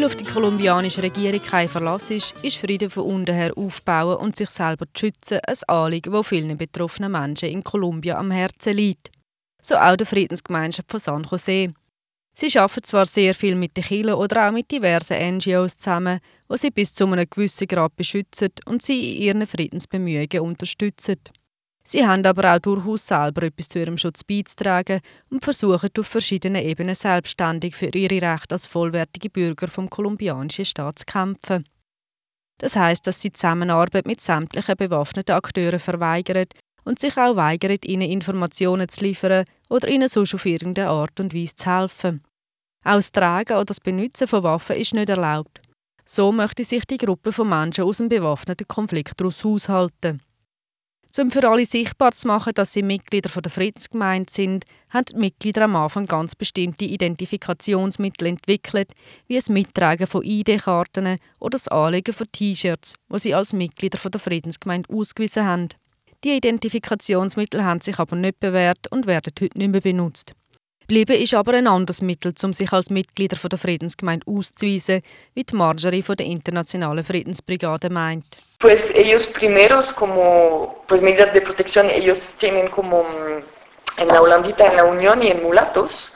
Weil auf die kolumbianische Regierung kein Verlass ist, ist Frieden von unten her aufbauen und sich selber zu schützen ein Anliegen, das vielen betroffenen Menschen in Kolumbien am Herzen liegt. So auch der Friedensgemeinschaft von San Jose. Sie arbeiten zwar sehr viel mit den Kirchen oder auch mit diversen NGOs zusammen, die sie bis zu einem gewissen Grad beschützen und sie in ihren Friedensbemühungen unterstützen. Sie haben aber auch durchaus selber etwas zu ihrem Schutz beizutragen und versuchen auf verschiedenen Ebenen selbstständig für ihre Rechte als vollwertige Bürger vom kolumbianischen Staat zu kämpfen. Das heißt, dass sie Zusammenarbeit mit sämtlichen bewaffneten Akteuren verweigern und sich auch weigern, ihnen Informationen zu liefern oder ihnen sonst auf irgendeine Art und Weise zu helfen. Auch das Tragen oder das Benutzen von Waffen ist nicht erlaubt. So möchte sich die Gruppe von Menschen aus dem bewaffneten Konflikt daraus aushalten. Um für alle sichtbar zu machen, dass sie Mitglieder der Friedensgemeinde sind, haben die Mitglieder am Anfang ganz bestimmte Identifikationsmittel entwickelt, wie das Mittragen von ID-Karten oder das Anlegen von T-Shirts, wo sie als Mitglieder der Friedensgemeinde ausgewiesen haben. Die Identifikationsmittel haben sich aber nicht bewährt und werden heute nicht mehr benutzt. Bleiben ist aber ein anderes Mittel, um sich als Mitglieder der Friedensgemeinde auszuweisen, wie die Marjorie von der Internationalen Friedensbrigade meint. Pues ellos primeros como pues medidas de protección ellos tienen como en la Holandita, en la Unión y en Mulatos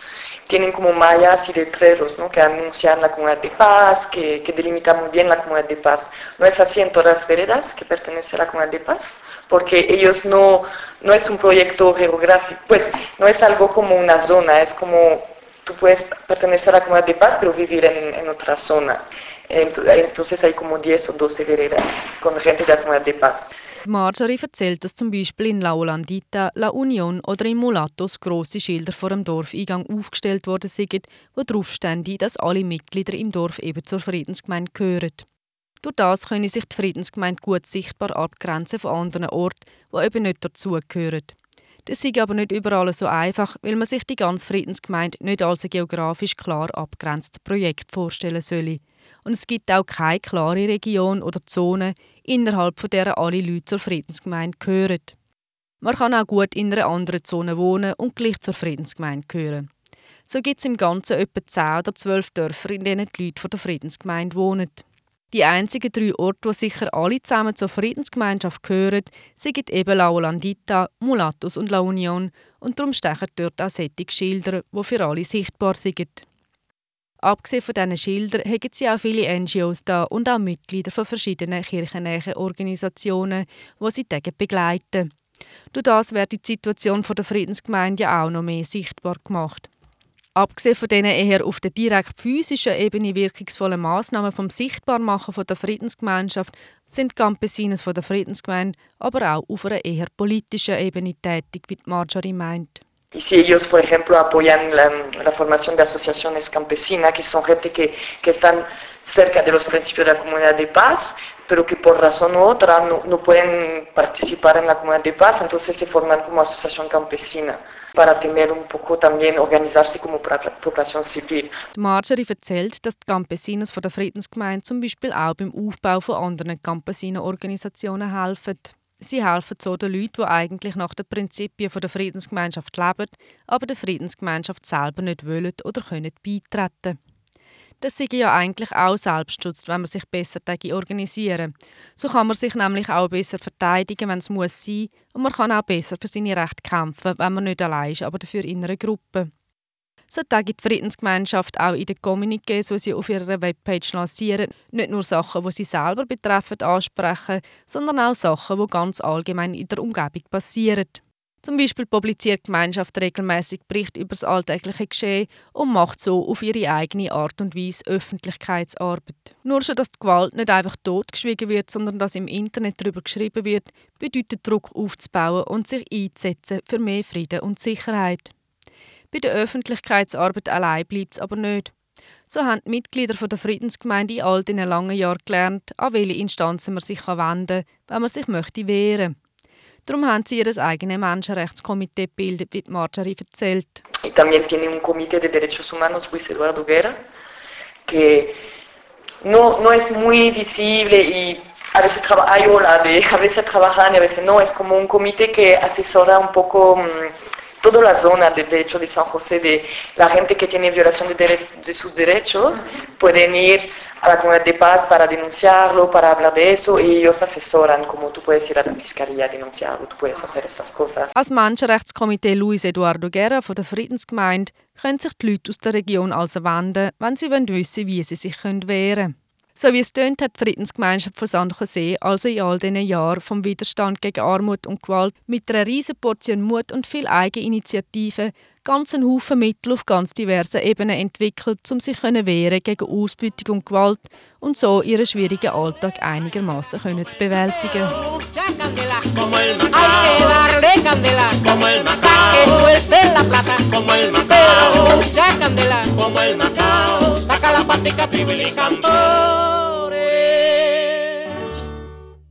tienen como mallas y letreros ¿no? que anuncian la comunidad de paz, que, que delimitan muy bien la comunidad de paz. No es así en todas las veredas que pertenece a la comunidad de paz porque ellos no, no es un proyecto geográfico, pues no es algo como una zona, es como tú puedes pertenecer a la comunidad de paz pero vivir en otra zona. Entonces hay como 10 o 12 veredas con gente de comunidad de paz. Marjorie erzählt, dass zum Beispiel in La Olandita, La Union oder in Mulatos grosse Schilder vor dem Dorfeingang aufgestellt worden sind, wo drauf stehen, dass alle Mitglieder im Dorf eben zur Friedensgemeinde gehören. Durch das können sich die Friedensgemeinde gut sichtbar abgrenzen von anderen Orten, die eben nicht dazugehören. Das ist aber nicht überall so einfach, weil man sich die ganze Friedensgemeinde nicht als ein geografisch klar abgrenztes Projekt vorstellen soll. Und es gibt auch keine klare Region oder Zone, innerhalb von der alle Leute zur Friedensgemeinde gehören. Man kann auch gut in einer anderen Zone wohnen und gleich zur Friedensgemeinde gehören. So gibt es im Ganzen etwa 10 oder 12 Dörfer, in denen die Leute von der Friedensgemeinde wohnen. Die einzigen drei Orte, wo sicher alle zusammen zur Friedensgemeinschaft gehören, sind eben La Olandita, Mulatus und La Union und darum stechen dort auch solche Schilder, die für alle sichtbar sind. Abgesehen von diesen Schildern haben sie auch viele NGOs da und auch Mitglieder von verschiedenen kirchennähen Organisationen, die sie Tage begleiten. Durch das wird die Situation der Friedensgemeinde auch noch mehr sichtbar gemacht. Abgesehen von diesen eher auf der direkt physischen Ebene wirkungsvollen Massnahmen vom Sichtbarmachen von der Friedensgemeinschaft sind Campesinos von der Friedensgemeinde aber auch auf einer eher politischen Ebene tätig, wie Marjorie meint. Y si ellos, por ejemplo, apoyan la, la, formación de asociaciones campesinas, que son gente que, que están cerca de los principios de la comunidad de paz, pero que por razón u otra no, no pueden participar en la comunidad de paz, entonces se forman como asociación campesina. para tener un poco también organizarse como Population civil. Marjorie erzählt, dass die Campesinos von der Friedensgemeinde zum Beispiel auch beim Aufbau von anderen Campesino-Organisationen helfen. Sie helfen so den Leuten, die eigentlich nach den Prinzipien der Friedensgemeinschaft leben, aber der Friedensgemeinschaft selber nicht wollen oder können beitreten. Das sei ja eigentlich auch Selbstschutz, wenn man sich besser organisieren So kann man sich nämlich auch besser verteidigen, wenn es muss sein, und man kann auch besser für seine Rechte kämpfen, wenn man nicht allein ist, aber dafür in einer Gruppe. So gibt die Friedensgemeinschaft auch in den Communiqués, die sie auf ihrer Webpage lancieren, nicht nur Sachen, die sie selber betreffen, ansprechen, sondern auch Sachen, die ganz allgemein in der Umgebung passieren. Zum Beispiel publiziert die Gemeinschaft regelmäßig Berichte über das alltägliche Geschehen und macht so auf ihre eigene Art und Weise Öffentlichkeitsarbeit. Nur schon, dass die Gewalt nicht einfach totgeschwiegen wird, sondern dass im Internet darüber geschrieben wird, bedeutet Druck aufzubauen und sich einzusetzen für mehr Frieden und Sicherheit. Bei der Öffentlichkeitsarbeit allein bleibt es aber nicht. So haben die Mitglieder der Friedensgemeinde in all diesen langen Jahren gelernt, an welche Instanzen man sich wenden kann, wenn man sich möchte wehren. Darum haben sie ihr eigenes Menschenrechtskomitee gebildet, wie Marjorie erzählt. Y también tiene un comité de derechos humanos, Luis Eduardo Guerra, que no, no es muy visible y a veces hay hola de a veces trabajan y a veces no, es como un comité que asesora un poco mmm, toda la zona de derecho de San José, de la gente que tiene violación de, de sus derechos, pueden ir a la comunidad de paz para denunciarlo, para hablar de eso y ellos asesoran, como tú puedes ir a la fiscalía a denunciarlo, tú puedes hacer estas cosas. Als Menschenrechtskomitee Luis Eduardo Guerra von der Friedensgemeinde können sich die Leute aus der Region also wenden, wenn sie wissen wie sie sich wehren können. So wie es tönt, hat die Friedensgemeinschaft von San Jose also in all diesen Jahren vom Widerstand gegen Armut und Gewalt mit einer riesen Portion Mut und viel Eigeninitiative ganz einen Haufen Mittel auf ganz diversen Ebenen entwickelt, um sich zu wehren gegen Ausbeutung und Gewalt und so ihren schwierigen Alltag einigermaßen zu bewältigen. La patica, y cantó.